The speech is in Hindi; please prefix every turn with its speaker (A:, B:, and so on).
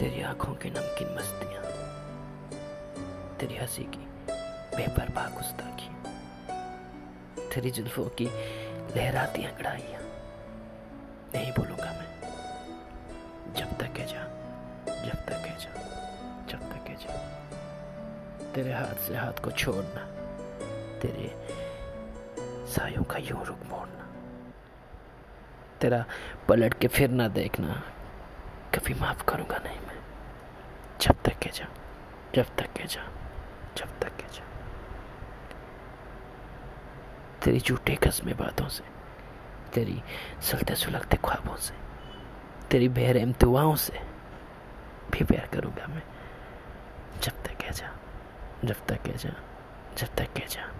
A: तेरी आँखों की नमकीन मस्तियाँ, तेरी हँसी की बेपरवाह गुस्ताखी, तेरी जुल्फों की लहराती अंगड़ाइयाँ नहीं बोलूँगा मैं। जब तक है जा, जब तक है जा, जब तक है जा। तेरे हाथ से हाथ को छोड़ना, तेरे सायों का यूँ रुक मोड़ना, तेरा पलट के फिर ना देखना कभी माफ़ करूँगा नहीं मैं। जब तक के जा, जब तक के जा, जब तक के जा। तेरी झूठे कसमे बातों से, तेरी सलते सुलगते ख्वाबों से, तेरी बेरहम दुआओं से भी प्यार करूँगा मैं। जब तक के जा, जब तक के जा, जब तक के जा।